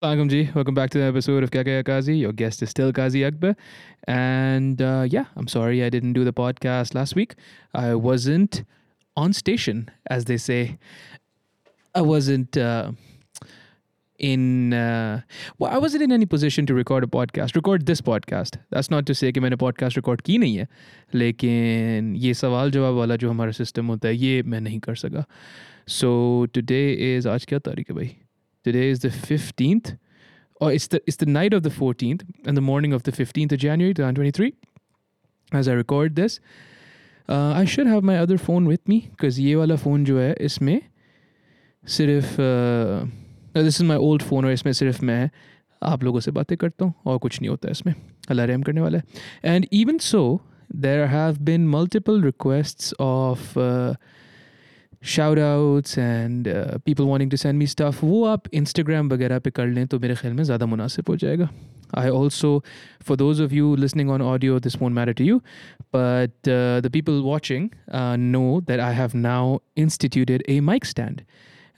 Welcome, G. Welcome back to the episode of Kya Kazi. Your guest is still Kazi Akbar. And uh, yeah, I'm sorry I didn't do the podcast last week. I wasn't on station, as they say. I wasn't uh, in, uh, well, I wasn't in any position to record a podcast, record this podcast. That's not to say कि मैंने podcast record की नहीं है लेकिन ये सवाल जवाब वाला जो हमारा सिस्टम होता है ये मैं नहीं कर सका So today is आज क्या तारीख है भाई Today is the 15th. Or it's the it's the night of the 14th and the morning of the 15th of January 2023. As I record this, uh, I should have my other phone with me because ये वाला phone जो है इसमें सिर्फ this is my old phone और इसमें सिर्फ मैं आप लोगों से बातें करता हूँ और कुछ नहीं होता इसमें अल्लाह रहम करने वाला है and even so there have been multiple requests of shout outs and people wanting to send me stuff वो आप इंस्टाग्राम वगैरह पे कर लें तो मेरे ख्याल में ज़्यादा मुनासिब हो जाएगा for those of you listening on audio, this won't matter to you, but uh, the people watching uh, know that I have now instituted a mic stand.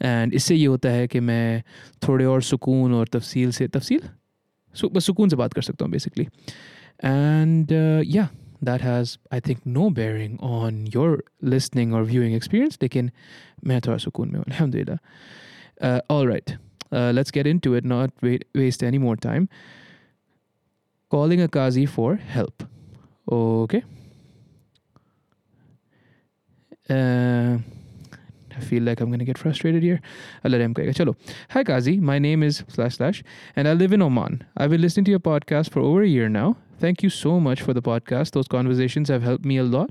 And इससे ये होता है कि मैं थोड़े और सुकून और तफसील से तफसील बस सुकून से बात कर सकता हूँ बेसिकली एंड या that has, I think, no bearing on your listening or viewing experience. लेकिन मैं थोड़ा सुकून में हूँ alhamdulillah. Uh, all right, uh, let's get into it, not wait, waste any more time. Calling a qazi for help. Okay. Uh, I feel like I'm going to get frustrated here. I'll let him go. Chalo. Hi, Qazi. My name is slash slash, and I live in Oman. I've been listening to your podcast for over a year now. Thank you so much for the podcast. Those conversations have helped me a lot.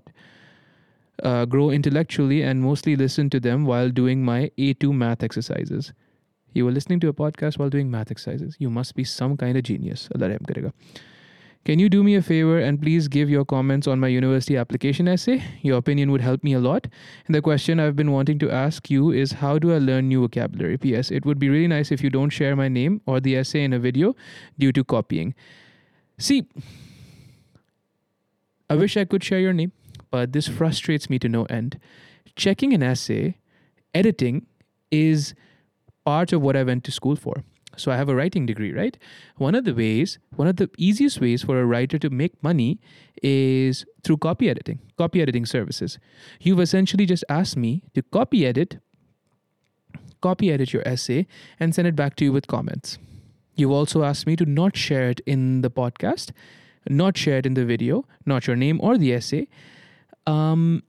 Uh, grow intellectually and mostly listen to them while doing my A2 math exercises. You were listening to a podcast while doing math exercises. You must be some kind of genius. Can you do me a favor and please give your comments on my university application essay? Your opinion would help me a lot. And the question I've been wanting to ask you is how do I learn new vocabulary? P.S. It would be really nice if you don't share my name or the essay in a video due to copying. See, I wish I could share your name, but this frustrates me to no end. Checking an essay, editing is part of what I went to school for. So I have a writing degree, right? One of the ways, one of the easiest ways for a writer to make money is through copy editing, copy editing services. You've essentially just asked me to copy edit, copy edit your essay and send it back to you with comments. You've also asked me to not share it in the podcast, not share it in the video, not your name or the essay. Um,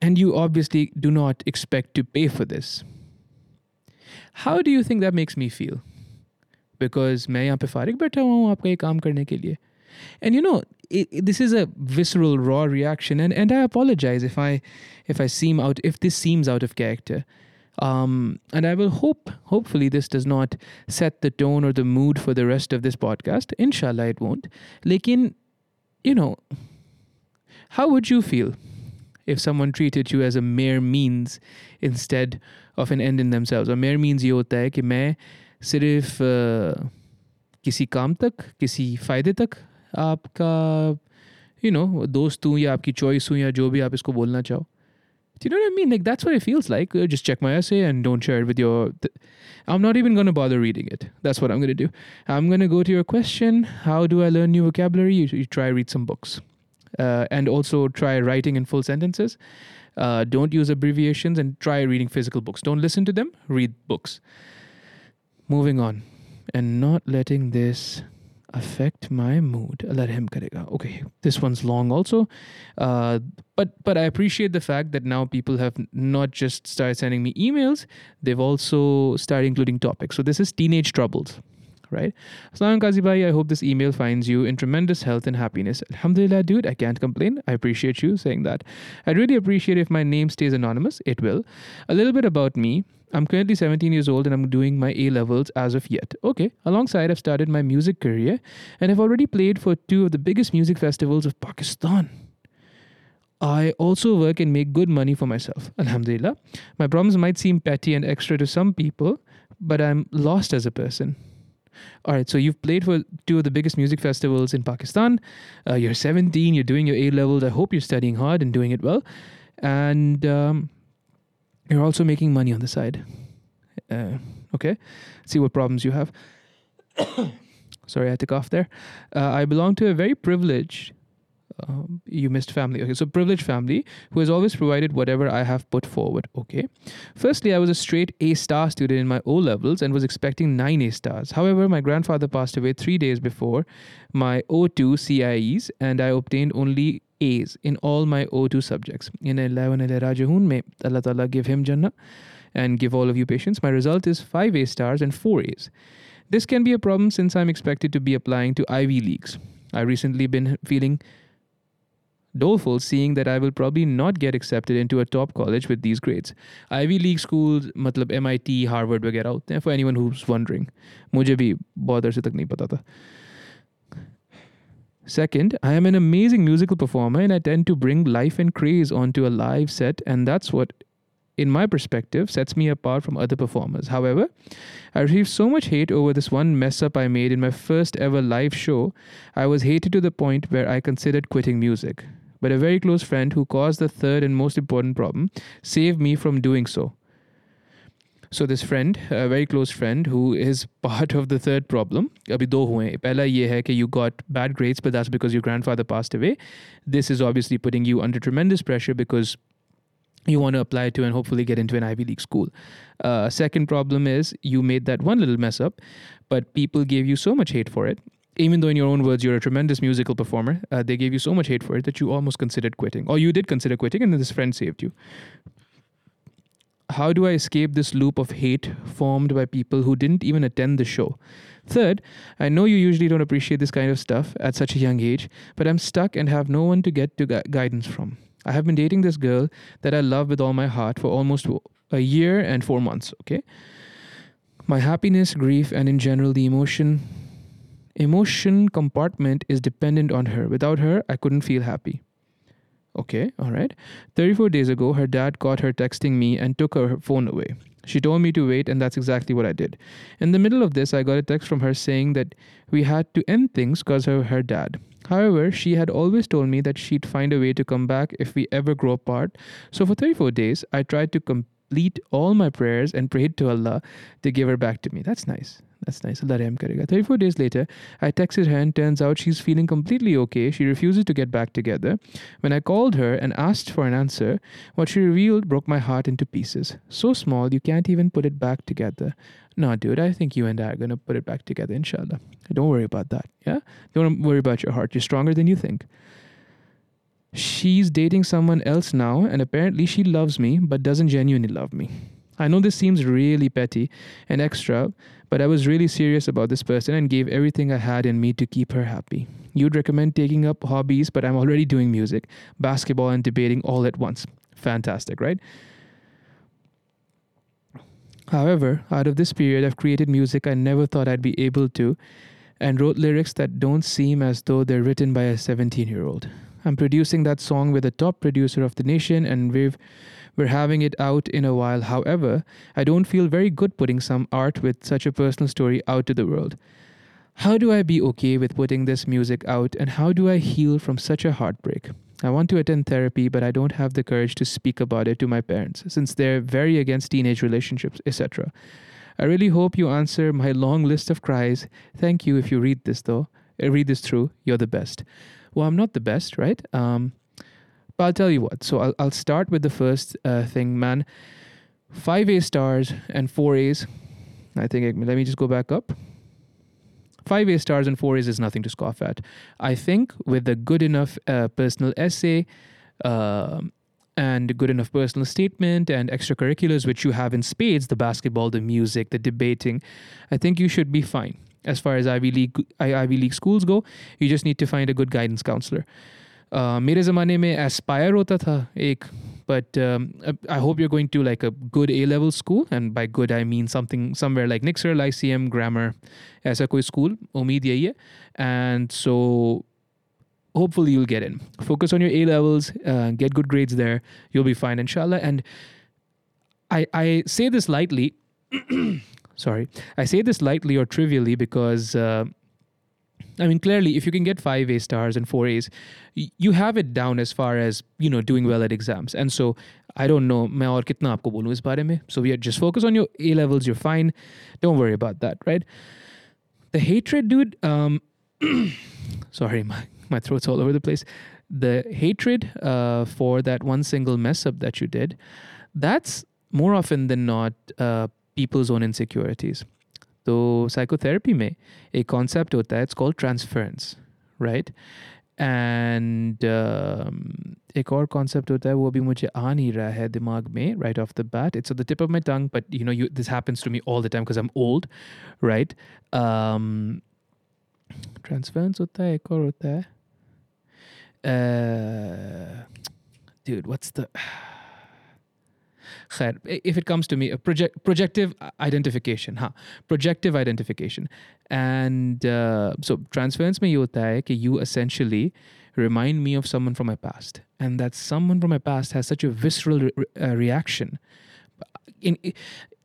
and you obviously do not expect to pay for this. How do you think that makes me feel? Because मैं यहाँ पे फारिग बैठा हुआ हूँ आपका ये काम करने के लिए. And you know, it, it, this is a visceral, raw reaction, and, and I apologize if I if I seem out if this seems out of character. Um, and I will hope, hopefully, this does not set the tone or the mood for the rest of this podcast. Inshallah, it won't. Lekin, you know, how would you feel if someone treated you as a mere means instead of an end in themselves? A mere means ये होता है कि मैं सिर्फ uh, किसी काम तक किसी फ़ायदे तक आपका यू नो दोस्त हूँ या आपकी चॉइस हूँ या जो भी आप इसको बोलना चाहो do you know what I mean? Like that's what it feels like. Uh, just check my essay and don't share it with your. Th- I'm not even going to bother reading it. That's what I'm going to do. I'm going to go to your question. How do I learn new vocabulary? You, you try read some books, uh, and also try writing in full sentences. Uh, don't use abbreviations and try reading physical books. Don't listen to them. Read books. Moving on, and not letting this affect my mood. Karega okay. This one's long also. Uh, but but I appreciate the fact that now people have not just started sending me emails they've also started including topics. So this is teenage troubles right Assalamu Kazi Bhai, I hope this email finds you in tremendous health and happiness Alhamdulillah dude I can't complain I appreciate you saying that I'd really appreciate if my name stays anonymous it will a little bit about me I'm currently 17 years old and I'm doing my A levels as of yet. Okay, alongside, I've started my music career and I've already played for two of the biggest music festivals of Pakistan. I also work and make good money for myself. Alhamdulillah. My problems might seem petty and extra to some people, but I'm lost as a person. All right, so you've played for two of the biggest music festivals in Pakistan. Uh, you're 17, you're doing your A levels. I hope you're studying hard and doing it well. And um, you're also making money on the side. Uh, Okay, see what problems you have. Sorry, I had to cough there. Uh, I belong to a very privileged. Um, you missed family. Okay, so privileged family who has always provided whatever I have put forward. Okay. Firstly, I was a straight A star student in my O levels and was expecting nine A stars. However, my grandfather passed away three days before my O2 CIEs, and I obtained only A's in all my O2 subjects. In 11 Rajahun, may Allah Ta'ala give him Jannah and give all of you patience. My result is 5 A stars and 4 A's. This can be a problem since I'm expected to be applying to Ivy Leagues. I recently been feeling doleful seeing that I will probably not get accepted into a top college with these grades. Ivy League schools मतलब MIT, Harvard वगैरह होते हैं for anyone who's wondering. मुझे भी बहुत अरसे तक नहीं पता था. Second, I am an amazing musical performer and I tend to bring life and craze onto a live set and that's what in my perspective, sets me apart from other performers. However, I received so much hate over this one mess up I made in my first ever live show, I was hated to the point where I considered quitting music. But a very close friend who caused the third and most important problem saved me from doing so. So this friend, a very close friend who is part of the third problem, अभी दो हुए पहला ये है कि you got bad grades but that's because your grandfather passed away. This is obviously putting you under tremendous pressure because you want to apply to and hopefully get into an Ivy League school. Uh, second problem is you made that one little mess up, but people gave you so much hate for it. Even though, in your own words, you're a tremendous musical performer, uh, they gave you so much hate for it that you almost considered quitting, or you did consider quitting, and this friend saved you. How do I escape this loop of hate formed by people who didn't even attend the show? Third, I know you usually don't appreciate this kind of stuff at such a young age, but I'm stuck and have no one to get to gu- guidance from. I have been dating this girl that I love with all my heart for almost a year and four months. Okay. My happiness, grief, and in general, the emotion emotion compartment is dependent on her. Without her, I couldn't feel happy. Okay, all right. 34 days ago, her dad caught her texting me and took her phone away. She told me to wait, and that's exactly what I did. In the middle of this, I got a text from her saying that we had to end things because of her dad. However, she had always told me that she'd find a way to come back if we ever grow apart. So for 34 days, I tried to complete all my prayers and prayed to Allah to give her back to me. That's nice. That's nice. Allah Rahim karega. 34 days later, I texted her and turns out she's feeling completely okay. She refuses to get back together. When I called her and asked for an answer, what she revealed broke my heart into pieces. So small, you can't even put it back together. No, dude, I think you and I are going to put it back together, inshallah. Don't worry about that. Yeah? Don't worry about your heart. You're stronger than you think. She's dating someone else now, and apparently she loves me, but doesn't genuinely love me. I know this seems really petty and extra, but I was really serious about this person and gave everything I had in me to keep her happy. You'd recommend taking up hobbies, but I'm already doing music, basketball, and debating all at once. Fantastic, right? However, out of this period, I've created music I never thought I'd be able to and wrote lyrics that don't seem as though they're written by a 17 year old. I'm producing that song with the top producer of the nation and we've we're having it out in a while. However, I don't feel very good putting some art with such a personal story out to the world. How do I be okay with putting this music out and how do I heal from such a heartbreak? I want to attend therapy, but I don't have the courage to speak about it to my parents since they're very against teenage relationships, etc. I really hope you answer my long list of cries. Thank you if you read this though. Uh, read this through. You're the best. Well, I'm not the best, right? Um, but I'll tell you what. So I'll, I'll start with the first uh, thing, man. Five A stars and four A's. I think, let me just go back up. Five A stars and four A's is nothing to scoff at. I think with a good enough uh, personal essay uh, and good enough personal statement and extracurriculars, which you have in spades the basketball, the music, the debating I think you should be fine. As far as Ivy League, Ivy League schools go, you just need to find a good guidance counselor. Uh, मेरे ज़माने में Aspire होता था but um, I hope you're going to like a good A level school, and by good I mean something somewhere like Nixor, Lyceum, Grammar, ऐसा कोई school उम्मीद यही and so hopefully you'll get in. Focus on your A levels, uh, get good grades there, you'll be fine, inshallah. And I say this lightly, sorry, I say this lightly or trivially because. Uh, I mean, clearly, if you can get five A stars and four A's, you have it down as far as you know doing well at exams. And so, I don't know, मैं और कितना आपको बोलूँ इस बारे में. So we just focus on your A levels. You're fine. Don't worry about that, right? The hatred, dude. Um, sorry, my my throat's all over the place. The hatred uh, for that one single mess up that you did, that's more often than not uh, people's own insecurities. तो psychotherapy में एक concept होता है it's called transference right and एक और concept होता है वो अभी मुझे आ नहीं रहा है दिमाग में right off the bat it's the tip of my tongue but you know you this happens to me all the time because I am old right transference होता है एक और होता है dude what's the if it comes to me, a project, projective identification, huh? Projective identification. And uh, so transference hota hai कि you essentially remind me of someone from my past. And that someone from my past has such a visceral uh, reaction.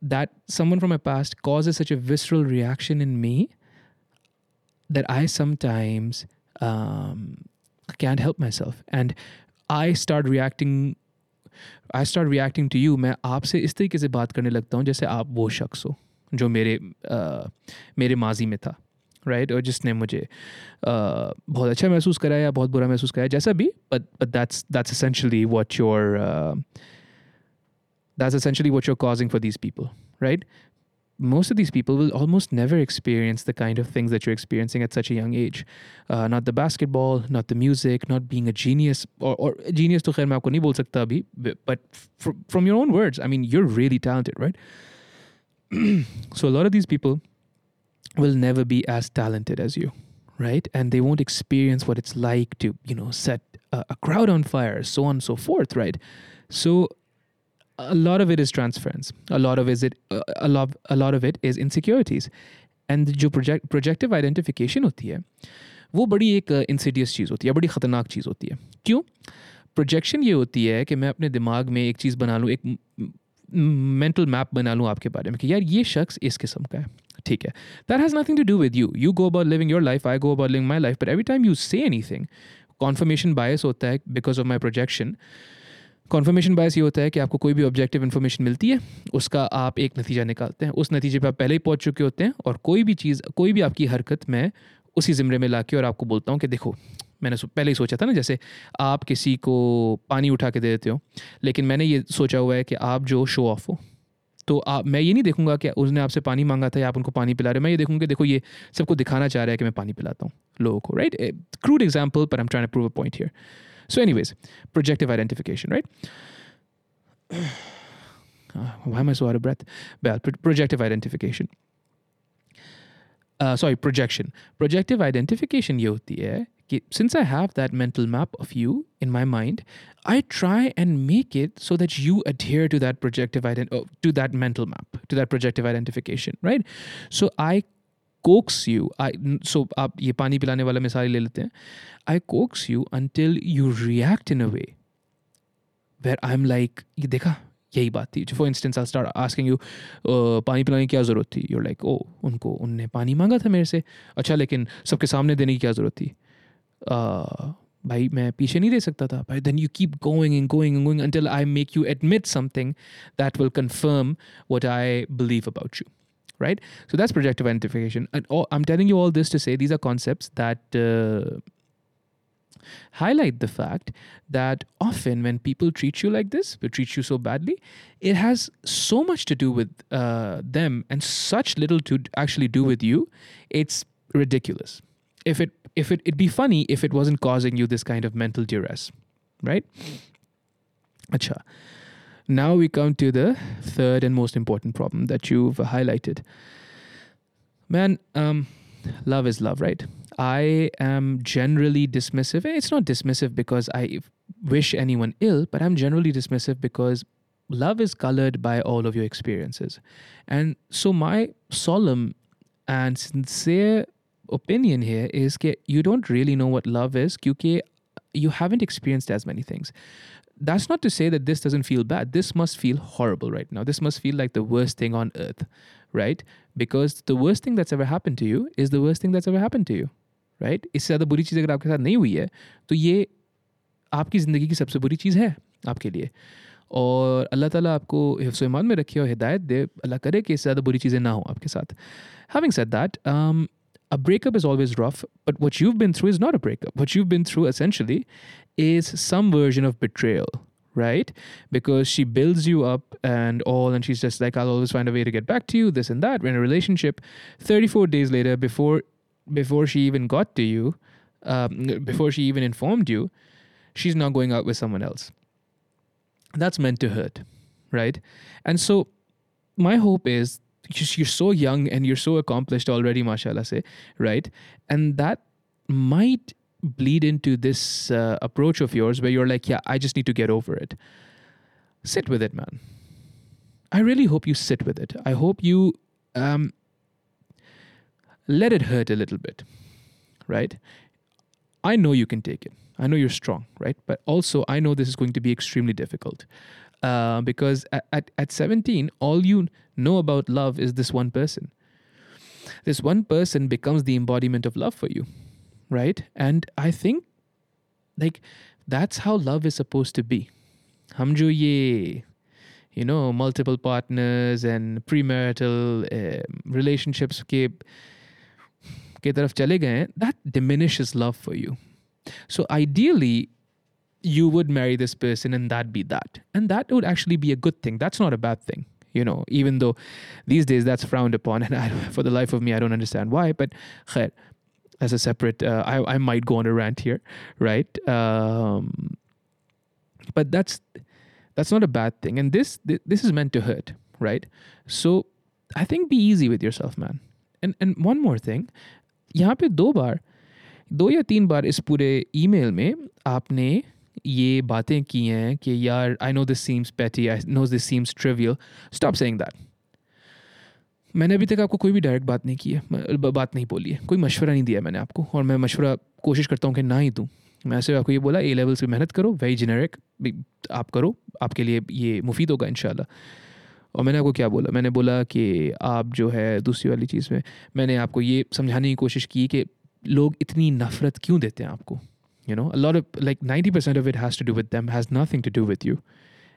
That someone from my past causes such a visceral reaction in me that I sometimes um, can't help myself. And I start reacting I start reacting to you मैं आपसे इस तरीके से बात करने लगता हूँ जैसे आप वो शख्स हो जो मेरे आ, मेरे माजी में था राइट right? और जिसने मुझे आ, बहुत अच्छा महसूस कराया या बहुत बुरा महसूस कराया जैसा भी but but that's that's essentially what your that's essentially what your causing for these people right most of these people will almost never experience the kind of things that you're experiencing at such a young age. Uh, not the basketball, not the music, not being a genius, or, or genius to khair nahi bol sakta abhi, but from, from your own words, I mean, you're really talented, right? so a lot of these people will never be as talented as you, right? And they won't experience what it's like to, you know, set a, a crowd on fire, so on and so forth, right? So a lot of it is transference a lot of it uh, a lot a lot of it is insecurities and जो project projective identification होती है वो बड़ी एक Insidious चीज़ होती है बड़ी ख़तरनाक चीज़ होती है क्यों प्रोजेक्शन ये होती है कि मैं अपने दिमाग में एक चीज़ बना लूँ एक मेंटल मैप बना लूँ आपके बारे में कि यार ये शख्स इस किस्म का है ठीक है that has nothing to do with you you go about living your life I go about living my life but every time you say any thing confirmation bias होता है because of my projection confirmation bias ये होता है कि आपको कोई भी objective information मिलती है, उसका आप एक नतीजा निकालते हैं। उस नतीजे पर आप पहले ही पहुँच चुके होते हैं और कोई भी चीज़, कोई भी आपकी हरकत मैं उसी ज़िमरे में ला के और आपको बोलता हूँ कि देखो, मैंने पहले ही सोचा था ना, जैसे आप किसी को पानी उठा के दे देते हो, लेकिन मैंने ये सोचा हुआ है कि आप जो शो ऑफ़ हो तो आप मैं ये नहीं देखूँगा कि उसने आपसे पानी मांगा था या आप उनको पानी पिला रहे हो। मैं ये देखूँगा कि देखो, ये सबको दिखाना चाह रहा है कि मैं पानी पिलाता हूँ लोगों को राइट क्रूड एग्ज़ाम्पल पर am trying prove a point here so anyways projective identification right why am I so out of breath? Well, projective identification. Uh, sorry, projection. Projective identification ये होती है कि since I have that mental map of you in my mind, I try and make it so that you adhere to that projective ident- oh, to that mental map, to that projective identification, right? So I coax you I so आप ये पानी पिलाने वाला मिसाल ले लेते हैं. I coax you until you react in a way where I am like ये देखा यही बात थी। For instance I start asking you पानी पिलाने की क्या ज़रूरत थी? यूर लाइक ओ उनको उनने पानी मांगा था मेरे से। अच्छा लेकिन सबके सामने देने की क्या ज़रूरत थी? uh, भाई मैं पीछे नहीं दे सकता था। भाई then you keep going and going and going until I make you admit something that will confirm what I believe about you right? So that's projective identification. And all, I'm telling you all this to say these are concepts that uh, highlight the fact that often when people treat you like this, they treat you so badly, it has so much to do with uh, them and such little to actually do with you. It's ridiculous. If it if it it'd be funny if it wasn't causing you this kind of mental duress, right? Acha. Now we come to the third and most important problem that you've highlighted. Man, um, love is love, right? I am generally dismissive. It's not dismissive because I wish anyone ill, but I'm generally dismissive because love is colored by all of your experiences. And so, my solemn and sincere opinion here is that you don't really know what love is because you haven't experienced as many things That's not to say that this doesn't feel bad. This must feel horrible right now. This must feel like the worst thing on earth, right? Because the worst thing that's ever happened to you is the worst thing that's ever happened to you right इससे ज़्यादा बुरी चीज़ अगर आपके साथ नहीं हुई है तो ये आपकी ज़िंदगी की सबसे बुरी चीज़ है आपके लिए और अल्लाह ताला आपको हिफ्स ईमान में रखे और हिदायत दे अल्लाह करे कि इससे ज़्यादा बुरी चीज़ें ना हो आपके साथ having said that a breakup is always rough, but what you've been through is not a breakup. What you've been through essentially is some version of betrayal, right? Because she builds you up and all, and she's just like, I'll always find a way to get back to you, this and that. We're in a relationship. 34 days later, before before she even got to you, um, before she even informed you, she's now going out with someone else that's meant to hurt, right? And so my hope is you're so young and you're so accomplished already, mashallah, say, right? And that might bleed into this uh, approach of yours where you're like, yeah, I just need to get over it. Sit with it, man. I really hope you sit with it. I hope you um, let it hurt a little bit, right? I know you can take it. I know you're strong, right? But also, I know this is going to be extremely difficult uh, because at, at 17 all you know about love is this one person. This one person becomes the embodiment of love for you right? And i think like that's how love is supposed to be. Hum jo ye you know multiple partners and premarital uh, relationships ke ke taraf chale gaye that diminishes love for you. So ideally you would marry this person and that be that. And that would actually be a good thing. That's not a bad thing, you know, even though these days that's frowned upon. And I, for the life of me, I don't understand why. But khair, as a separate, uh, I, I might go on a rant here, right? Um, but that's that's not a bad thing. And this this is meant to hurt, right? So I think be easy with yourself, man. And and one more thing, यहाँ पे दो बार दो या तीन बार इस पूरे email में आपने ये बातें की हैं कि यार I know this seems petty I know this seems trivial stop saying that मैंने अभी तक आपको कोई भी डायरेक्ट बात नहीं की है बात नहीं बोली है। कोई मशवरा नहीं दिया मैंने आपको, और मैं मशवरा कोशिश करता हूँ कि ना ही दूँ। मैं ऐसे आपको ये बोला ए लेवल्स पे मेहनत करो वेरी जेनेरिक आप करो, आपके लिए ये मुफीद होगा इन और मैंने आपको क्या बोला? मैंने बोला कि आप जो है दूसरी वाली चीज़ में, मैंने आपको ये समझाने की कोशिश की कि लोग इतनी नफरत क्यों देते हैं आपको? You know a lot of like 90% of it has to do with them has nothing to do with you.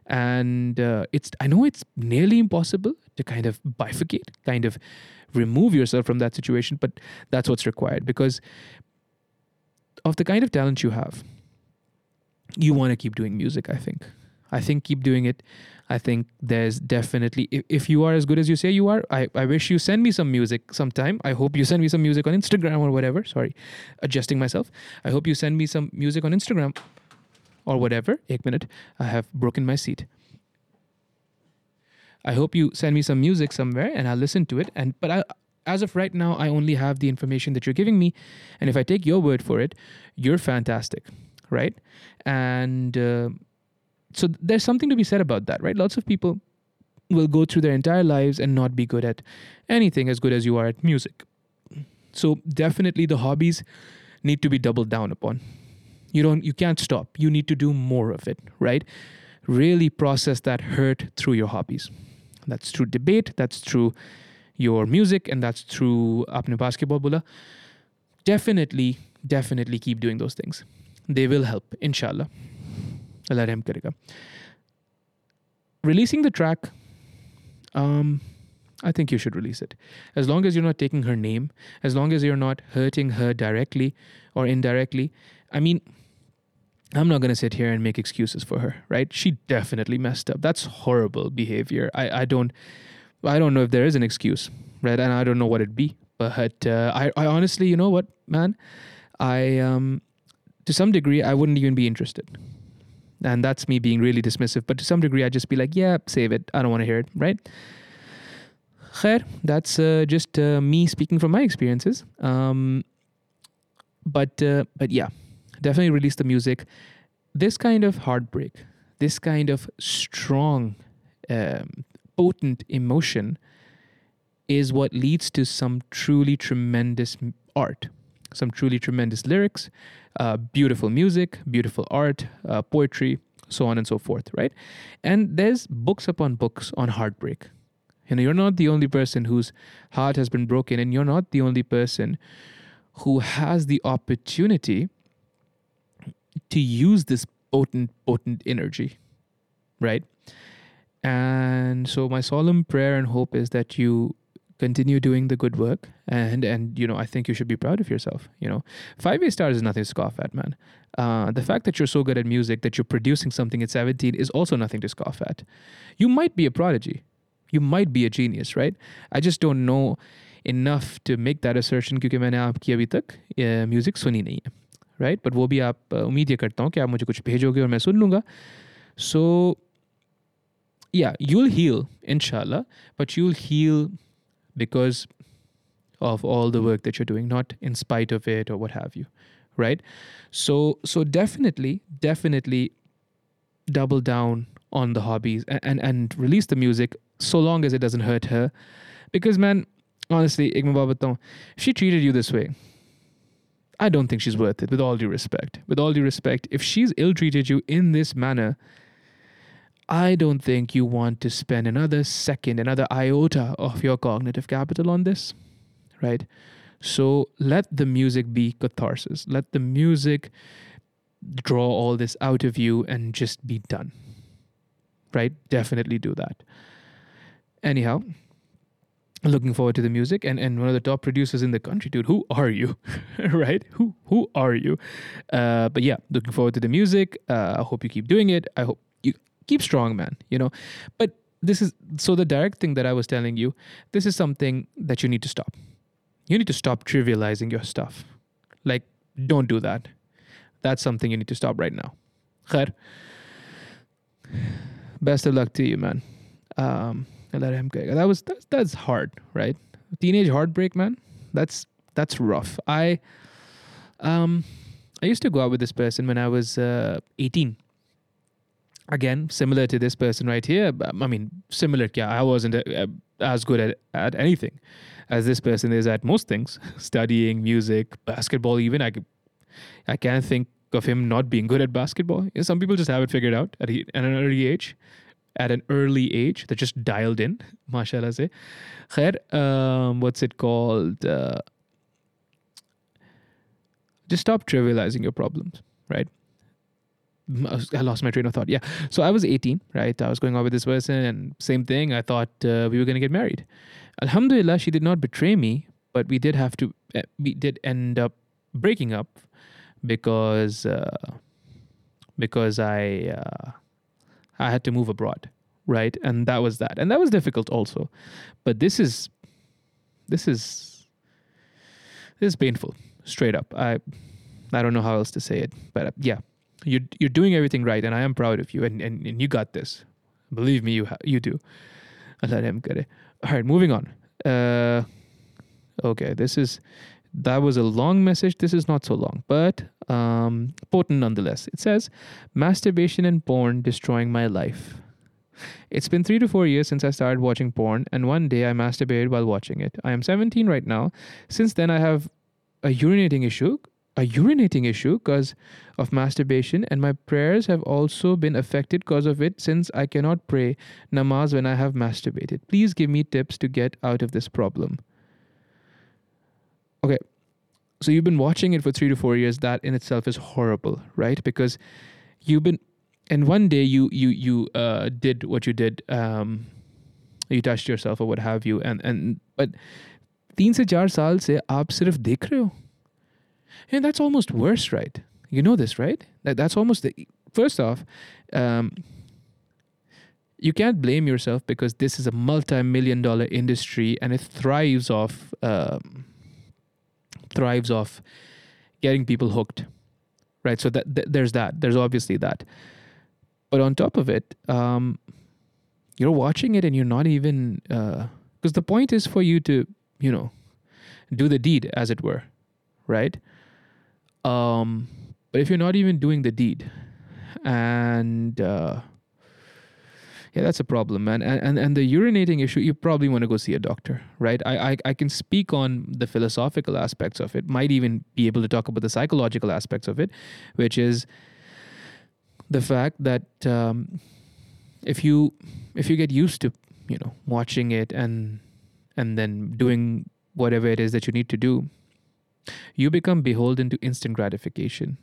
And uh, it's i know it's nearly impossible to kind of bifurcate kind of remove yourself from that situation but that's what's required because of the kind of talent you have you want to keep doing music i think. I think keep doing it I think there's definitely, if, if you are as good as you say you are, I, I wish you send me some music sometime. I hope you send me some music on Instagram or whatever. Sorry, adjusting myself. I hope you send me some music on Instagram or whatever. Eight minute. I have broken my seat. I hope you send me some music somewhere and I'll listen to it. And but I, as of right now, I only have the information that you're giving me, and if I take your word for it, you're fantastic, right? And uh, so there's something to be said about that, right? Lots of people will go through their entire lives and not be good at anything as good as you are at music. So definitely the hobbies need to be doubled down upon. You don't you can't stop. You need to do more of it, right? Really process that hurt through your hobbies. That's through debate, that's through your music, and that's through apne basketball bula. Definitely, definitely keep doing those things. They will help, inshallah. अल्लाह रहम करेगा releasing the track um, i think you should release it as long as you're not taking her name as long as you're not hurting her directly or indirectly i mean i'm not going to sit here and make excuses for her right she definitely messed up that's horrible behavior i, I don't i don't know if there is an excuse right and i don't know what it'd be but uh, I, I honestly you know what man i um, to some degree i wouldn't even be interested and that's me being really dismissive. But to some degree, I'd just be like, yeah, save it. I don't want to hear it, right? Khair, that's uh, just uh, me speaking from my experiences. Um, but uh, but yeah, definitely release the music. This kind of heartbreak, this kind of strong, um, potent emotion, is what leads to some truly tremendous art, some truly tremendous lyrics, uh, beautiful music, beautiful art, uh, poetry, so on and so forth, right? And there's books upon books on heartbreak. You know, you're not the only person whose heart has been broken, and you're not the only person who has the opportunity to use this potent, potent energy, right? And so, my solemn prayer and hope is that you continue doing the good work and and you know i think you should be proud of yourself you know five a stars is nothing to scoff at man uh, the fact that you're so good at music that you're producing something at 17 is also nothing to scoff at you might be a prodigy you might be a genius right i just don't know enough to make that assertion क्योंकि मैंने आपकी अभी तक music सुनी नहीं है right but वो भी आप उम्मीद ये करता हूँ कि आप मुझे कुछ भेजोगे और मैं सुन लूँगा सो yeah, you'll heal, inshallah, but you'll heal because of all the work that you're doing, not in spite of it or what have you. Right? So so definitely, definitely double down on the hobbies and, and, and release the music so long as it doesn't hurt her. Because man, honestly, if she treated you this way, I don't think she's worth it, with all due respect. With all due respect, if she's ill treated you in this manner, I don't think you want to spend another second, another iota of your cognitive capital on this, right? So let the music be catharsis. Let the music draw all this out of you and just be done, right? Definitely do that. Anyhow, looking forward to the music and, and one of the top producers in the country dude who are you right who who are you uh, but yeah looking forward to the music uh, i hope you keep doing it i hope you keep strong man you know but this is so the direct thing that i was telling you this is something that you need to stop you need to stop trivializing your stuff like don't do that that's something you need to stop right now Khair. best of luck to you man um. That was that's, that's hard, right? Teenage heartbreak, man. That's that's rough. I um I used to go out with this person when I was uh, 18. Again, similar to this person right here. I mean, similar. Yeah, I wasn't uh, as good at, at anything as this person is at most things, studying, music, basketball. Even I I can't think of him not being good at basketball. Some people just have it figured out at, at an early age at an early age. They're just dialed in, mashallah say. Khair, um, what's it called? Uh, just stop trivializing your problems, right? I lost my train of thought. Yeah. So I was 18, right? I was going out with this person, and same thing. I thought uh, we were going to get married. Alhamdulillah, she did not betray me, but we did have to, uh, we did end up breaking up because, uh, because I, uh, I had to move abroad, right? And that was that. And that was difficult also. But this is this is this is painful, straight up. I I don't know how else to say it, but uh, yeah, you you're doing everything right, and I am proud of you, and and, and you got this. Believe me, you ha- you do. Let him it. All right, moving on. Uh, okay, this is that was a long message. This is not so long, but um, potent nonetheless. It says, Masturbation and porn destroying my life. It's been three to four years since I started watching porn, and one day I masturbated while watching it. I am 17 right now. Since then, I have a urinating issue, a urinating issue because of masturbation, and my prayers have also been affected because of it since I cannot pray namaz when I have masturbated. Please give me tips to get out of this problem okay so you've been watching it for three to four years that in itself is horrible right because you've been and one day you you you uh, did what you did um, you touched yourself or what have you and and but तीन से चार साल से आप सिर्फ देख रहे हो and that's almost worse right you know this right that that's almost the first off um, you can't blame yourself because this is a multi-million dollar industry and it thrives off um, thrives off getting people hooked, right? So that, th- there's that. There's obviously that. But on top of it, um, you're watching it and you're not even because uh, the point is for you to, you know, do the deed, as it were, right? Um, but if you're not even doing the deed, and uh, yeah, that's a problem, man. And, and and the urinating issue, you probably want to go see a doctor, right? I, I I can speak on the philosophical aspects of it. Might even be able to talk about the psychological aspects of it, which is the fact that um, if you if you get used to you know watching it and and then doing whatever it is that you need to do, you become beholden to instant gratification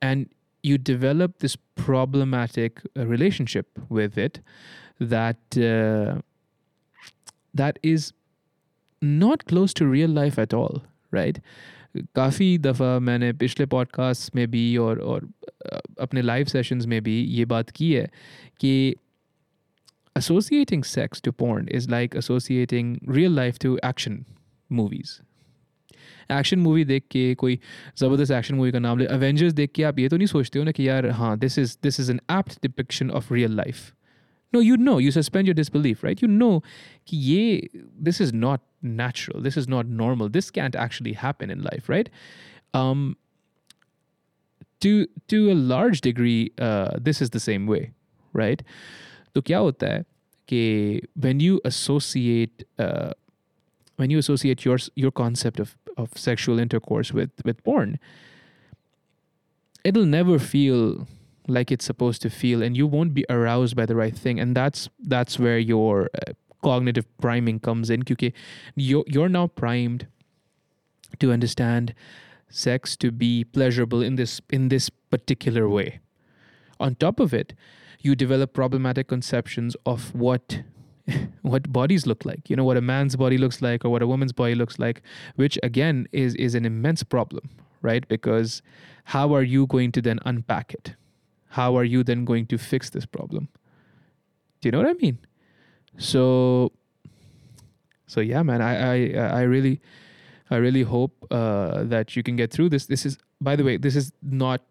and you develop this problematic uh, relationship with it that uh, that is not close to real life at all right काफ़ी दफ़ा मैंने पिछले podcast में भी और और अपने live sessions में भी ये बात की है कि associating sex to porn is like associating real life to action movies action movie देख के कोई ज़बरदस्त एक्शन मूवी का नाम ले अवेंजर्स देख के आप ये तो नहीं सोचते हो ना कि यार हाँ this is this is an apt depiction of real life no you know you suspend your disbelief right you know कि ये this is not natural this is not normal this can't actually happen in life right um to to a large degree uh, this is the same way right तो क्या होता है कि when you associate uh, when you associate your your concept of of sexual intercourse with with porn it'll never feel like it's supposed to feel and you won't be aroused by the right thing and that's that's where your uh, cognitive priming comes in because you're, you're now primed to understand sex to be pleasurable in this in this particular way. On top of it you develop problematic conceptions of what what bodies look like you know what a man's body looks like or what a woman's body looks like which again is is an immense problem right? Because how are you going to then unpack it? How are you then going to fix this problem? Do you know what i mean? So so yeah man i i i really i really hope uh, that you can get through this. This is by the way this is not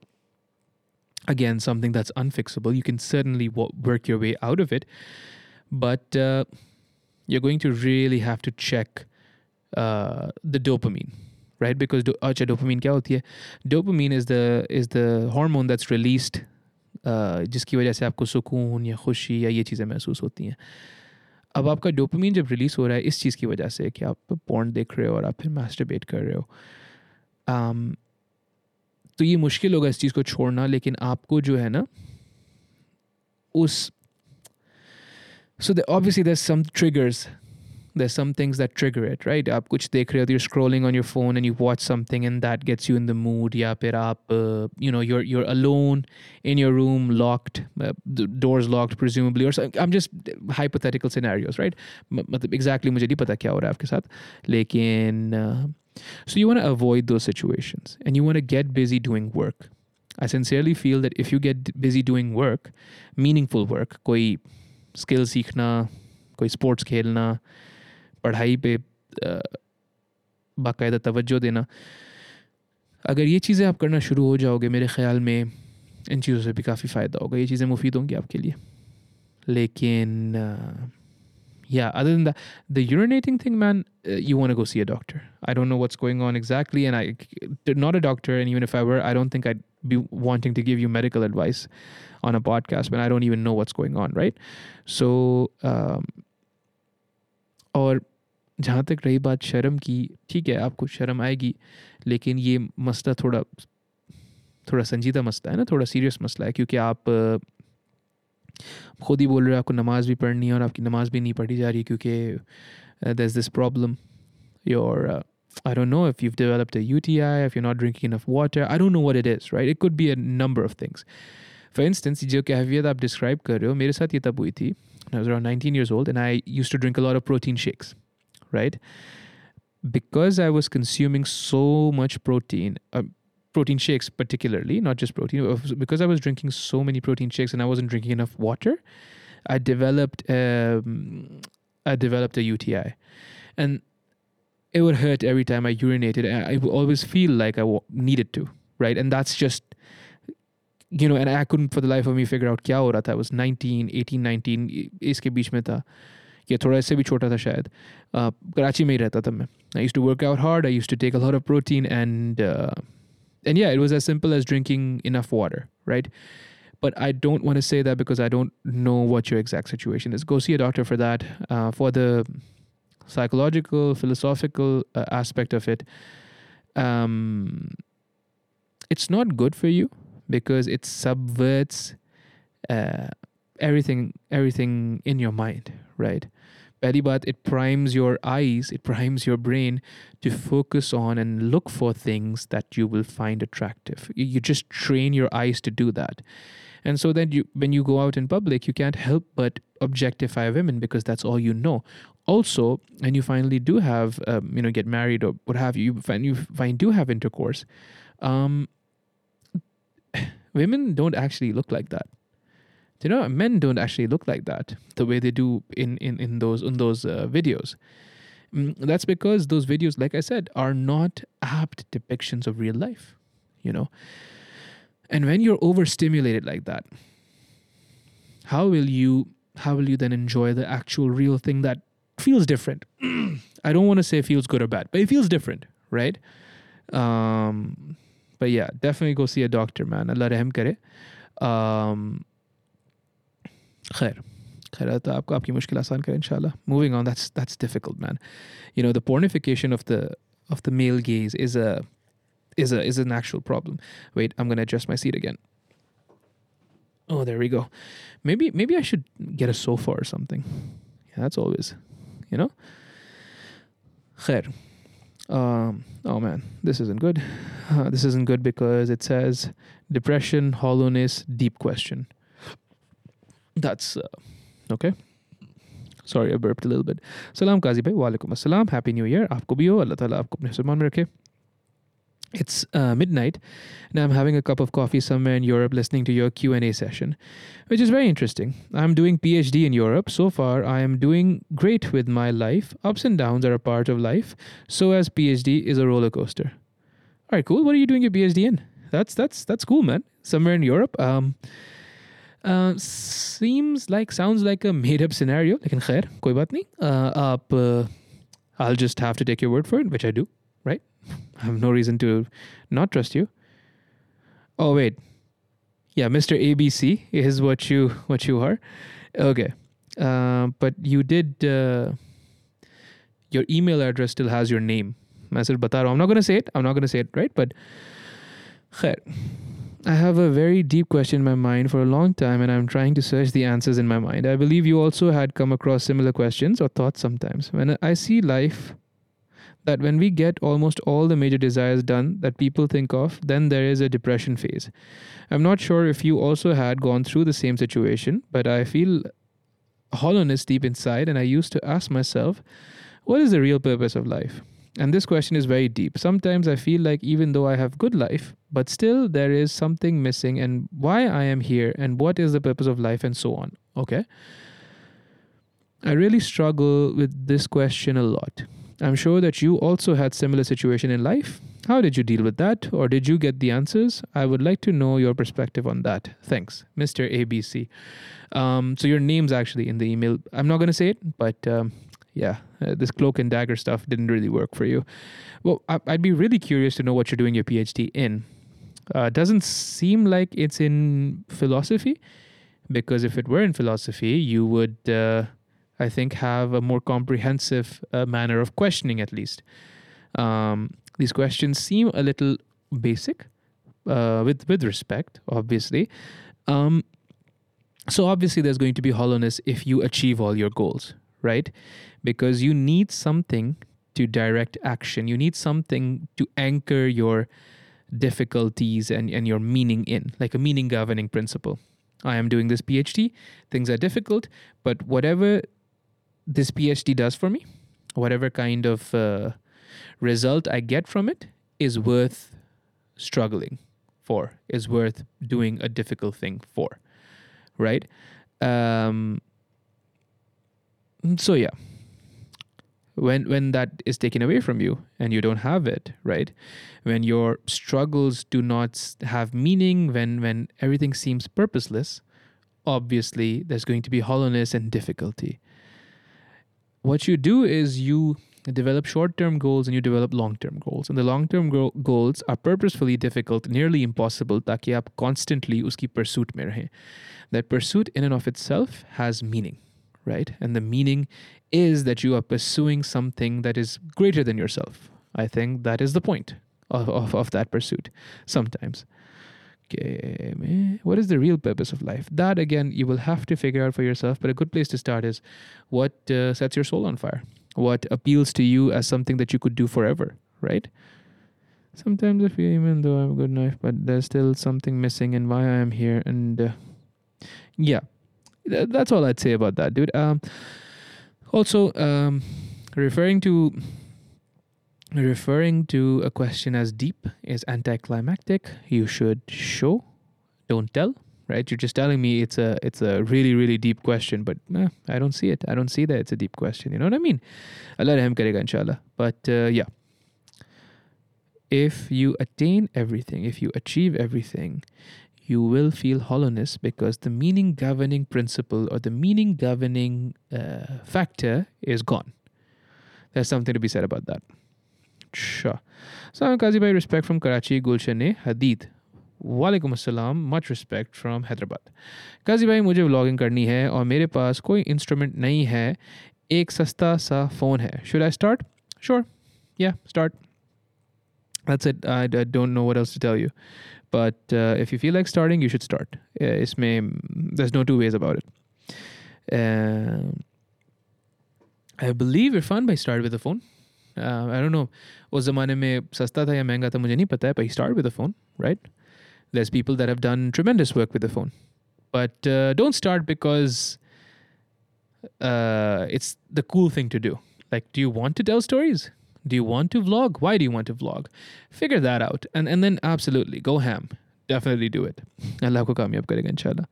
again something that's unfixable. You can certainly work your way out of it but uh, you're going to really have to check uh, the dopamine right? Because do, अच्छा dopamine क्या होती है dopamine is the is the hormone that's released uh, जिसकी वजह से आपको सुकून या खुशी या ये चीज़ें महसूस होती हैं अब आपका डोपामीन जब रिलीज़ हो रहा है इस चीज़ की वजह से कि आप पॉन्ट देख रहे हो और आप फिर मास्टरबेट कर रहे हो um, तो ये मुश्किल होगा इस चीज़ को छोड़ना लेकिन आपको जो है ना उस so the, obviously there's some triggers. There's some things that trigger it right? kuch dekh rahe ho, you're scrolling on your phone and you watch something and that gets you in the mood. ya phir uh, you know you're you're alone in your room locked uh, the doors locked presumably or so, i'm just hypothetical scenarios right? Exactly uh, so you want to avoid those situations and you want to get busy doing work. I sincerely feel that if you get busy doing work meaningful work koi skill सीखना, कोई sports खेलना, पढ़ाई पे बाकायदा तवज्जो देना। अगर ये चीज़ें आप करना शुरू हो जाओगे मेरे ख्याल में, इन चीज़ों से भी काफ़ी फ़ायदा होगा, ये चीज़ें मुफीद होंगी आपके लिए। लेकिन या अदर दिन the urinating thing man you want to go see a doctor I don't know what's going on exactly and I not a doctor and even if I were I don't think I be wanting to give you medical advice on a podcast when I don't even know what's going on, right? So, um, और जहाँ तक रही बात शर्म की ठीक है आपको शर्म आएगी लेकिन ये मसला थोड़ा थोड़ा संजीदा मसला है ना थोड़ा सीरियस मसला है क्योंकि आप खुद ही बोल रहे हो आपको नमाज़ भी पढ़नी है और आपकी नमाज़ भी नहीं पढ़ी जा रही क्योंकि there is this problem your I don't know if you've developed a UTI, if you're not drinking enough water. I don't know what it is, right? It could be a number of things. For instance, जो कैफियत आप describe कर रहे हो मेरे साथ ये तब हुई थी I was around 19 years old and I used to drink a lot of protein shakes, right? Because I was consuming so much protein, uh, protein shakes particularly, not just protein, because I was drinking so many protein shakes and I wasn't drinking enough water, I developed um, I developed a UTI, and it would hurt every time I urinated. I would always feel like I needed to, right? And that's just you know and I couldn't for the life of me figure out क्या हो रहा था I was 19 18 19 इसके बीच में था या थोड़ा इससे भी छोटा था शायद कराची में ही रहता था मैं I used to work out hard I used to take a lot of protein and uh, and yeah it was as simple as drinking enough water right but I don't want to say that because I don't know what your exact situation is go see a doctor for that uh, for the psychological philosophical uh, aspect of it um, it's not good for you because it subverts uh, everything everything in your mind right पहली बात it primes your eyes it primes your brain to focus on and look for things that you will find attractive you, you just train your eyes to do that and so then you when you go out in public you can't help but objectify women because that's all you know. Also and you finally do have um, you know get married or what have you you find you find do have intercourse um, women don't actually look like that. You know men don't actually look like that the way they do in in, in those in those uh, videos. Mm, that's because those videos like i said are not apt depictions of real life you know and when you're overstimulated like that, how will you how will you then enjoy the actual real thing that feels different? I don't want to say feels good or bad, but it feels different, right? Um, but yeah, definitely go see a doctor, man. Allah rahm kare. Um, khair. Moving on, that's that's difficult, man. You know, the pornification of the of the male gaze is a is a is an actual problem wait i'm to adjust my seat again oh there we go maybe maybe i should get a sofa or something yeah that's always you know Khair. Um, oh man, this isn't good. Uh, this isn't good because it says depression, hollowness, deep question. That's uh, okay. Sorry, I burped a little bit. Salam Qazi bhai, walaikum assalam. Happy New Year. Aapko bhi ho. Allah Ta'ala aapko apne mein rakhe it's uh, midnight and i'm having a cup of coffee somewhere in europe listening to your q&a session which is very interesting. I'm doing phd in europe. So far i am doing great with my life. Ups and downs are a part of life. So as phd is a roller coaster. All right cool. What are you doing your phd in? That's that's that's cool man. Somewhere in europe. Um uh, seems like sounds like a made up scenario. Lekin khair koi baat nahi. Uh, aap, uh, i'll just have to take your word for it which i do right? I have no reason to not trust you. Oh wait, yeah, Mr. ABC is what you what you are. Okay, uh, but you did. Uh, your email address still has your name. I said, "Bataro." I'm not gonna say it. I'm not gonna say it, right? But, khair. I have a very deep question in my mind for a long time, and I'm trying to search the answers in my mind. I believe you also had come across similar questions or thoughts sometimes. When I see life that when we get almost all the major desires done that people think of, then there is a depression phase. I'm not sure if you also had gone through the same situation, but I feel hollowness deep inside, and I used to ask myself, what is the real purpose of life? And this question is very deep. Sometimes I feel like even though I have good life, but still there is something missing and why I am here and what is the purpose of life and so on. Okay? I really struggle with this question a lot. I'm sure that you also had similar situation in life. How did you deal with that or did you get the answers? I would like to know your perspective on that. Thanks, Mr. ABC. Um, so your name's actually in the email. I'm not going to say it, but um, yeah, uh, this cloak and dagger stuff didn't really work for you. Well, I, I'd be really curious to know what you're doing your PhD in. Uh, doesn't seem like it's in philosophy, because if it were in philosophy, you would, uh, I think, have a more comprehensive uh, manner of questioning at least. Um, these questions seem a little basic, uh, with with respect, obviously. Um, so obviously, there's going to be hollowness if you achieve all your goals, right? Because you need something to direct action. You need something to anchor your difficulties and, and your meaning in, like a meaning governing principle. I am doing this PhD, things are difficult, but whatever this PhD does for me, whatever kind of uh, result I get from it, is worth struggling for, is worth doing a difficult thing for, right? Um, so, yeah. When when that is taken away from you and you don't have it right? When your struggles do not have meaning when when everything seems purposeless obviously there's going to be hollowness and difficulty what you do is you develop short-term goals and you develop long-term goals and the long-term go- goals are purposefully difficult nearly impossible ताकि आप constantly उसकी pursuit में रहें that pursuit in and of itself has meaning right and the meaning is that you are pursuing something that is greater than yourself. I think that is the point of, of, of that pursuit sometimes. Man. What is the real purpose of life? That again, you will have to figure out for yourself. But a good place to start is what uh, sets your soul on fire. What appeals to you as something that you could do forever, right? Sometimes I feel even though I'm a good enough, but there's still something missing in why I am here. And uh, yeah, th- that's all I'd say about that, dude. Um, also, um, referring to referring to a question as deep is anticlimactic. You should show, don't tell. Right? You're just telling me it's a it's a really really deep question, but eh, I don't see it. I don't see that it's a deep question. You know what I mean? Allah raham karega inshallah. But uh, yeah, if you attain everything, if you achieve everything, you will feel hollowness because the meaning governing principle or the meaning governing uh, factor is gone. There's something to be said about that. Sure. Salam Kazi Bhai, respect from Karachi, Gulshan Hadeed. Walaikum Assalam, much respect from Hyderabad. Kazi Bhai, mujhe vlogging karni hai aur mere paas koi instrument nahi hai, ek sasta sa phone hai. Should I start? Sure. Yeah, start. That's it. I, don't know what else to tell you. But uh, if you feel like starting, you should start. Uh, isme, there's no two ways about it. Uh, I believe we're fine by starting with the phone. Uh, I don't know उस ज़माने में सस्ता था या महंगा था मुझे नहीं पता है but he started with a phone right there's people that have done tremendous work with the phone. But uh, don't start because uh, it's the cool thing to do. Like, do you want to tell stories? Do you want to vlog? Why do you want to vlog? Figure that out. And, and then absolutely go ham. Definitely do it. Allah ko kamyab karega inshallah.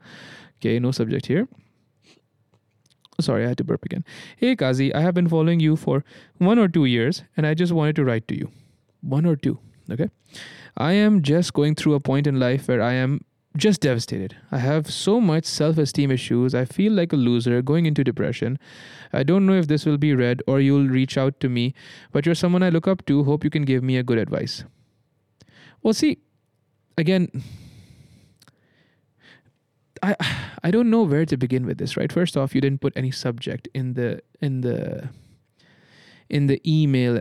Okay, no subject here. Sorry, I had to burp again. Hey Kazi, I have been following you for one or two years and I just wanted to write to you. One or two. Okay. I am just going through a point in life where I am just devastated. I have so much self esteem issues. I feel like a loser going into depression. I don't know if this will be read or you'll reach out to me, but you're someone I look up to. Hope you can give me a good advice. Well, see, again, I I don't know where to begin with this, right? First off, you didn't put any subject in the in the in the email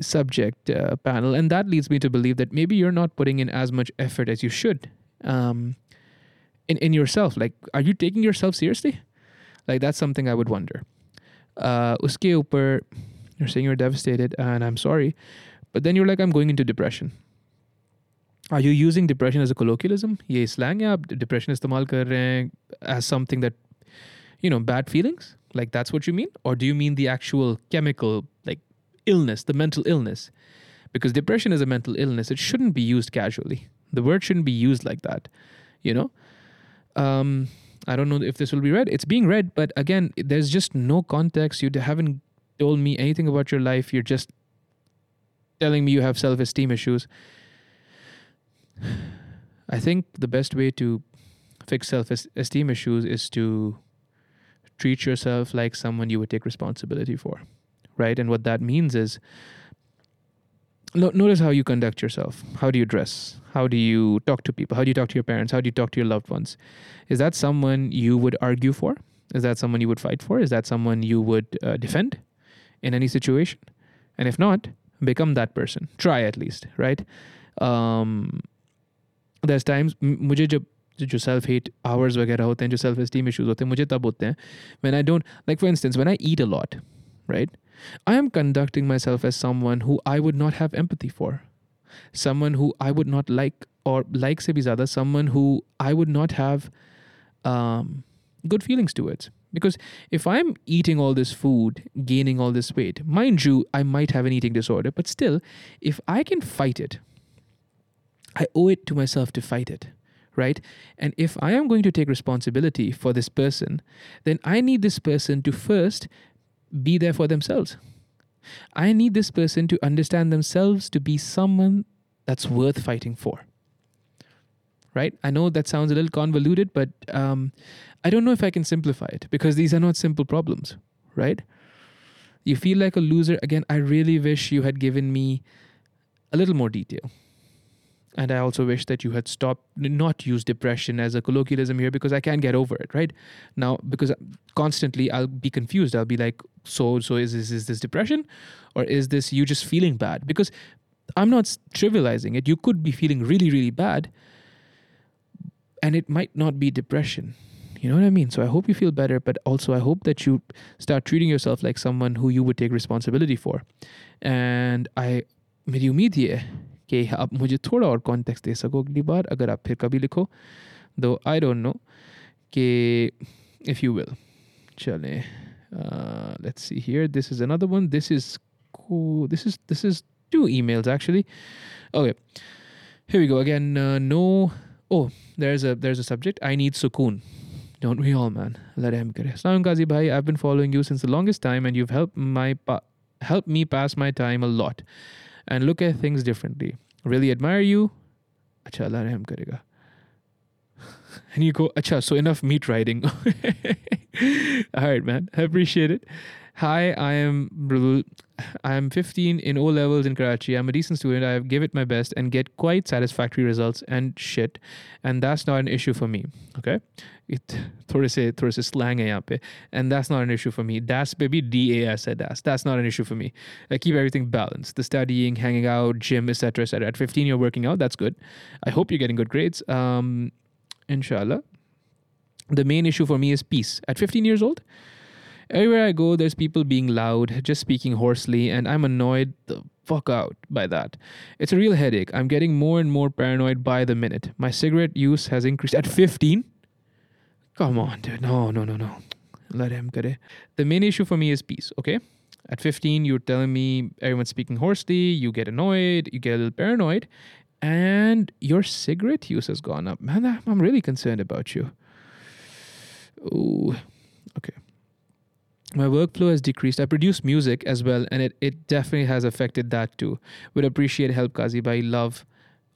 subject uh, panel. And that leads me to believe that maybe you're not putting in as much effort as you should um, in, in yourself. Like, are you taking yourself seriously? Like, that's something I would wonder. Uh, uske upar, you're saying you're devastated, and I'm sorry. But then you're like, I'm going into depression. Are you using depression as a colloquialism? Ye slang ya depression istemal kar as something that, you know, bad feelings? Like that's what you mean? Or do you mean the actual chemical, like illness, the mental illness. Because depression is a mental illness. It shouldn't be used casually. The word shouldn't be used like that, you know? Um, I don't know if this will be read. It's being read, but again, there's just no context. You haven't told me anything about your life. You're just telling me you have self esteem issues. I think the best way to fix self esteem issues is to treat yourself like someone you would take responsibility for right? And what that means is notice how you conduct yourself. How do you dress? How do you talk to people? How do you talk to your parents? How do you talk to your loved ones? Is that someone you would argue for? Is that someone you would fight for? Is that someone you would uh, defend in any situation? And if not, become that person. Try at least, right? Um, there's times मुझे जब जो self hate hours वगैरह होते हैं जो self esteem issues होते हैं मुझे तब होते हैं when I don't like for instance when I eat a lot right I am conducting myself as someone who I would not have empathy for, someone who I would not like, or like se bhi someone who I would not have um, good feelings towards. Because if I'm eating all this food, gaining all this weight, mind you, I might have an eating disorder, but still, if I can fight it, I owe it to myself to fight it right? And if I am going to take responsibility for this person, then I need this person to first be there for themselves. I need this person to understand themselves to be someone that's worth fighting for. Right? I know that sounds a little convoluted, but um, I don't know if I can simplify it because these are not simple problems, right? You feel like a loser. Again, I really wish you had given me a little more detail and I also wish that you had stopped, not use depression as a colloquialism here because I can't get over it, right? Now, because constantly I'll be confused. I'll be like, so, so is this, is this depression or is this you just feeling bad? Because I'm not trivializing it. You could be feeling really, really bad and it might not be depression. You know what I mean? So I hope you feel better, but also I hope that you start treating yourself like someone who you would take responsibility for. And I, Mediumidie, कि आप मुझे थोड़ा और context दे सको अगली बार अगर आप फिर कभी लिखो दो आई डोंट नो कि इफ़ यू विल चलें let's see here this is another one this is this is this is two emails actually okay here we go again uh, no oh there's a there's a subject i need sukoon don't we all man let him kare Assalamu Qazi bhai i've been following you since the longest time and you've helped my pa- helped me pass my time a lot and look at things differently. Really admire you. And you go acha so enough meat riding. All right man. I appreciate it hi i am I'm 15 in O levels in Karachi. I'm a decent student. I give it my best and get quite satisfactory results and shit. And that's not an issue for me. Okay? It थोड़े से थोड़े से slang है यहाँ पे. And that's not an issue for me. Das baby D A S said das. That's not an issue for me. I keep everything balanced. The studying, hanging out, gym, etc. etc. At 15 you're working out. That's good. I hope you're getting good grades. Um, inshallah. The main issue for me is peace. At 15 years old, Everywhere I go, there's people being loud, just speaking hoarsely, and I'm annoyed the fuck out by that. It's a real headache. I'm getting more and more paranoid by the minute. My cigarette use has increased at 15. Come on, dude. No, no, no, no. Let him it. The main issue for me is peace, okay? At 15, you're telling me everyone's speaking hoarsely, you get annoyed, you get a little paranoid, and your cigarette use has gone up. Man, I'm really concerned about you. Ooh, okay my workflow has decreased. I produce music as well, and it, it definitely has affected that too. Would appreciate help, Kazi by love.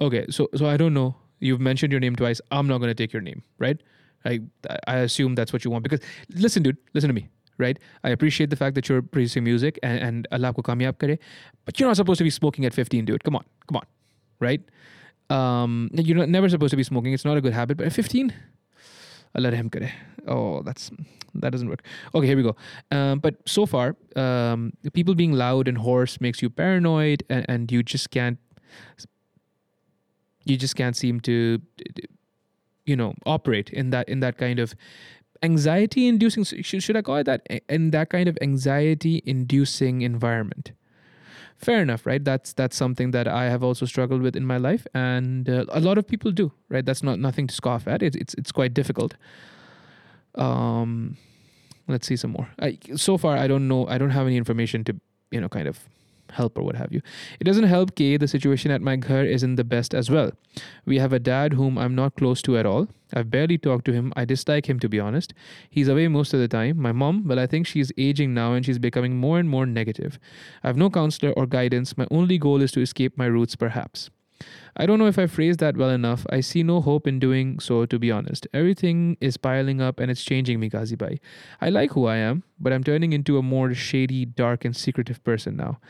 Okay, so so I don't know. You've mentioned your name twice. I'm not gonna take your name, right? I I assume that's what you want because listen, dude, listen to me, right? I appreciate the fact that you're producing music and, and Allah ko kamyab kare, but you're not supposed to be smoking at 15, dude. Come on, come on, right? Um, you're not, never supposed to be smoking. It's not a good habit, but at 15, Allah him kare. Oh, that's that doesn't work. Okay, here we go. Um, but so far, um, people being loud and hoarse makes you paranoid, and, and you just can't. You just can't seem to, you know, operate in that in that kind of anxiety inducing. Should, should I call it that? In that kind of anxiety inducing environment fair enough right that's that's something that i have also struggled with in my life and uh, a lot of people do right that's not nothing to scoff at it's it's, it's quite difficult um let's see some more I, so far i don't know i don't have any information to you know kind of help or what have you. It doesn't help K. The situation at my ghar isn't the best as well. We have a dad whom I'm not close to at all. I've barely talked to him. I dislike him to be honest. He's away most of the time. My mom, well, I think she's aging now and she's becoming more and more negative. I have no counselor or guidance. My only goal is to escape my roots, perhaps. I don't know if I phrased that well enough. I see no hope in doing so, to be honest. Everything is piling up and it's changing me, Ghazibai. I like who I am, but I'm turning into a more shady, dark, and secretive person now.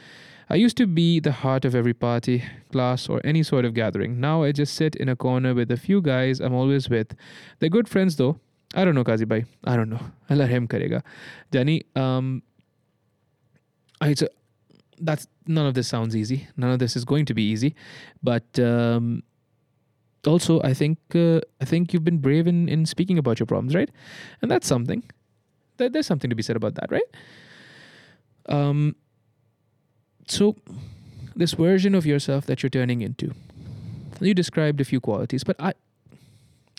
I used to be the heart of every party, class, or any sort of gathering. Now I just sit in a corner with a few guys I'm always with. They're good friends though. I don't know, Kazi bhai. I don't know. Allah him karega. Jani, um, I, a, that's none of this sounds easy. None of this is going to be easy, but um, also I think uh, I think you've been brave in in speaking about your problems, right? And that's something. There, there's something to be said about that, right? Um, so, this version of yourself that you're turning into, you described a few qualities, but I,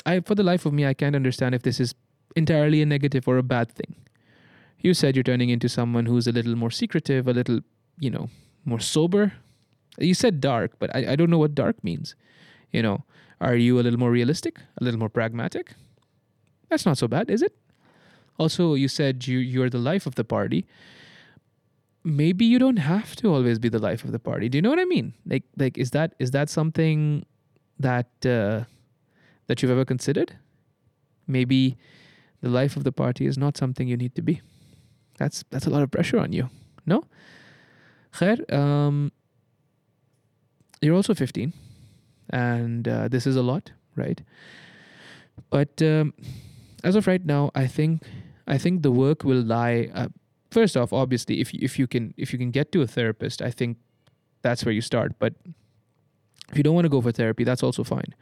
I, for the life of me, I can't understand if this is entirely a negative or a bad thing. You said you're turning into someone who's a little more secretive, a little, you know, more sober. You said dark, but I, I don't know what dark means. You know, are you a little more realistic, a little more pragmatic? That's not so bad, is it? Also, you said you you're the life of the party maybe you don't have to always be the life of the party. Do you know what I mean? Like like is that is that something that uh, that you've ever considered? Maybe the life of the party is not something you need to be. That's that's a lot of pressure on you. No? Khair, um, you're also 15 and uh, this is a lot, right? But um, as of right now, I think I think the work will lie uh, first off, obviously, if if you can if you can get to a therapist, I think that's where you start. But if you don't want to go for therapy, that's also fine.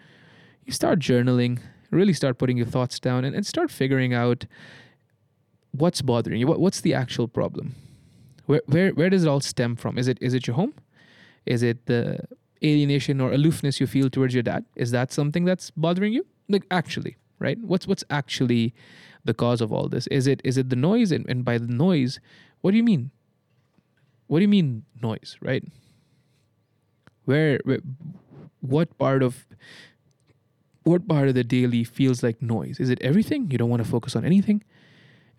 You start journaling really start putting your thoughts down and, and start figuring out what's bothering you. What, what's the actual problem? Where, where, where does it all stem from? Is it, is it your home? Is it the alienation or aloofness you feel towards your dad? Is that something that's bothering you? Like actually, right? What's, what's actually the cause of all this? Is it, is it the noise? And, and by the noise, what do you mean? What do you mean noise, right? Where, where what part of what part of the daily feels like noise? Is it everything? You don't want to focus on anything?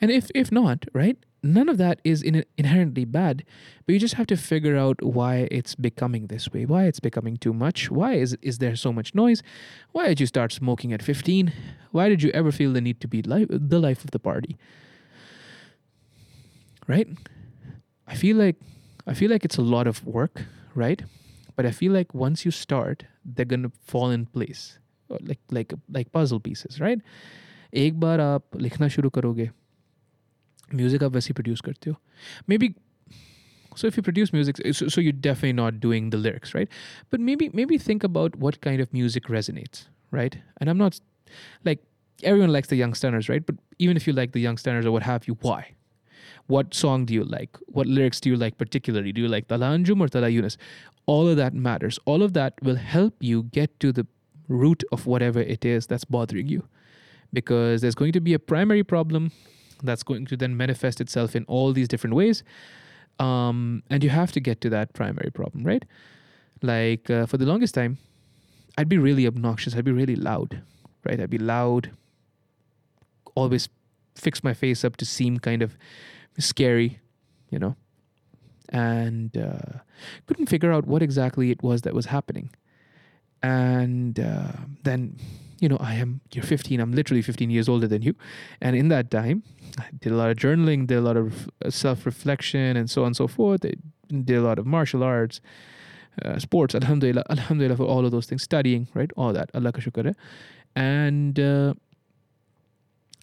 And if if not, right? None of that is in inherently bad, but you just have to figure out why it's becoming this way, why it's becoming too much, why is is there so much noise? Why did you start smoking at 15? Why did you ever feel the need to be life, the life of the party? Right? I feel like I feel like it's a lot of work, right? But I feel like once you start, they're gonna fall in place, like like like puzzle pieces, right? एक बार आप लिखना शुरू करोगे Music आप वैसे ही produce करते हो मे So if you produce music, so, you're definitely not doing the lyrics, right? But maybe maybe think about what kind of music resonates, right? And I'm not like everyone likes the Young Stunners, right? But even if you like the Young Stunners or what have you, why? What song do you like? What lyrics do you like particularly? Do you like Talha or Talha All of that matters. All of that will help you get to the root of whatever it is that's bothering you. Because there's going to be a primary problem that's going to then manifest itself in all these different ways. Um, and you have to get to that primary problem, right? Like uh, for the longest time, I'd be really obnoxious. I'd be really loud, right? I'd be loud, always fix my face up to seem kind of scary, you know, and uh, couldn't figure out what exactly it was that was happening. And uh, then you know, I am, you're 15, I'm literally 15 years older than you. And in that time, I did a lot of journaling, did a lot of uh, self reflection, and so on and so forth. I did a lot of martial arts, uh, sports, alhamdulillah, alhamdulillah for all of those things, studying, right? All that, Allah ka shukr. And uh,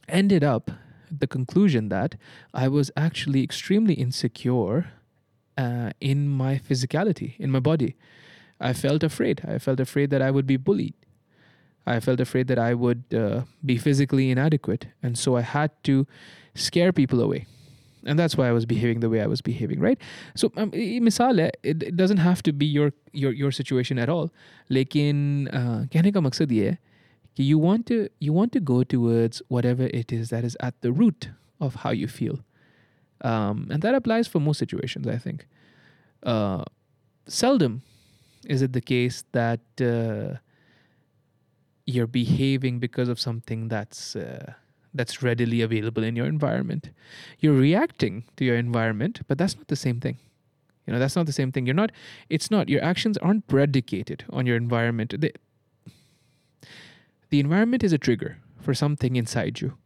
ended up the conclusion that I was actually extremely insecure uh, in my physicality, in my body. I felt afraid. I felt afraid that I would be bullied. I felt afraid that I would uh, be physically inadequate. And so I had to scare people away. And that's why I was behaving the way I was behaving, right? So, um, misal it, it doesn't have to be your your your situation at all. लेकिन uh, कहने का मकसद ये है कि you want to you want to go towards whatever it is that is at the root of how you feel, um, and that applies for most situations. I think. Uh, seldom is it the case that uh, you're behaving because of something that's uh, that's readily available in your environment. You're reacting to your environment, but that's not the same thing. You know, that's not the same thing. You're not. It's not. Your actions aren't predicated on your environment. The, the environment is a trigger for something inside you.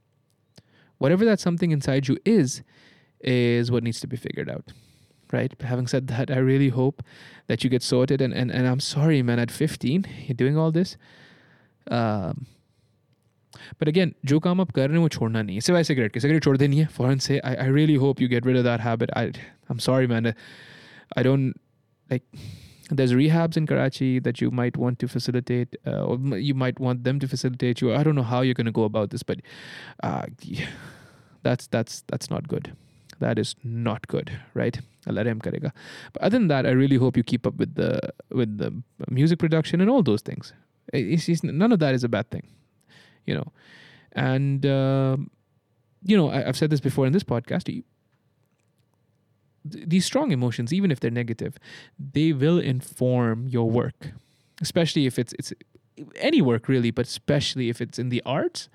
Whatever that something inside you is, is what needs to be figured out right? But having said that, I really hope that you get sorted. And, and, and I'm sorry, man, at 15, you're doing all this. But again जो काम आप कर रहे हैं वो छोड़ना नहीं है सिवाय सिगरेट के सिगरेट छोड़ देनी है फ़ौरन से I I really hope you get rid of that habit I I am sorry man I don't like there's rehabs in Karachi that you might want to facilitate, uh, or you might want them to facilitate you. I don't know how you're going to go about this, but uh, yeah, that's that's that's not good. That is not good, right? Allah karega. But other than that, I really hope you keep up with the with the music production and all those things. it's, it's, none of that is a bad thing, you know. And, uh, you know, I, have said this before in this podcast. You, these strong emotions, even if they're negative, they will inform your work, especially if it's it's any work really, but especially if it's in the arts.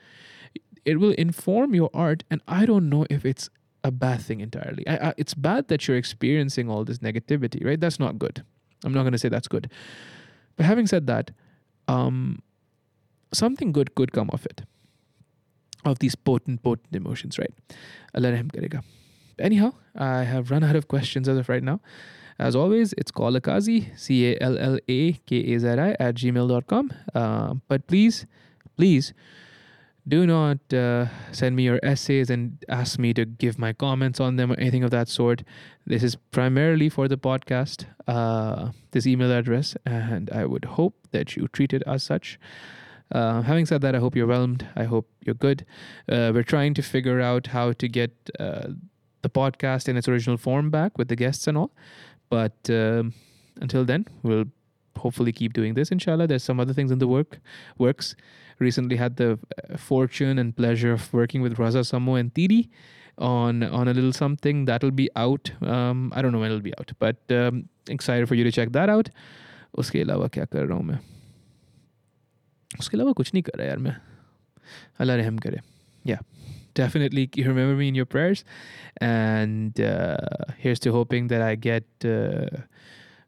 It will inform your art, and I don't know if it's a bad thing entirely. I, I, it's bad that you're experiencing all this negativity, right? That's not good. I'm not going to say that's good. But having said that, um, something good could come of it. Of these potent, potent emotions, right? Allah karega. Anyhow, I have run out of questions as of right now. As always, it's Callakazi, C A L L A K A Z I, at gmail.com. Uh, but please, please do not uh, send me your essays and ask me to give my comments on them or anything of that sort. This is primarily for the podcast, uh, this email address, and I would hope that you treat it as such. Uh, having said that, I hope you're whelmed. I hope you're good. Uh, we're trying to figure out how to get uh, the podcast in its original form back with the guests and all. But um, until then, we'll hopefully keep doing this. Inshallah, there's some other things in the work works Recently had the uh, fortune and pleasure of working with Raza Samo and Tiri on on a little something that'll be out. Um, I don't know when it'll be out, but um, excited for you to check that out. उसके अलावा क्या कर रहा हूँ मैं उसके अलावा कुछ नहीं कर रहा यार मैं अल्लाह रहम करे या definitely remember me in your prayers and uh, here's to hoping that i get uh,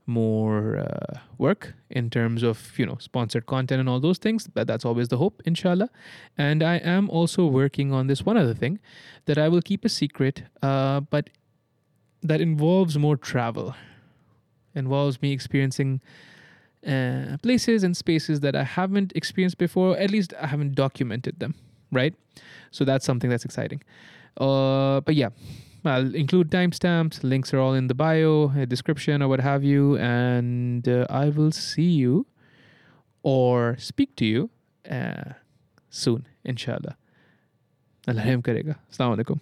more uh, work in terms of you know sponsored content and all those things. But that's always the hope inshallah. And i am also working on this one other thing that i will keep a secret uh, but that involves more travel. Involves me experiencing uh, places and spaces that i haven't experienced before. At least i haven't documented them right? So that's something that's exciting. Uh, but yeah I'll include timestamps. Links are all in the bio, uh, description, or what have you. And uh, I will see you or speak to you uh, soon, inshallah. Allah. Assalamu alaikum.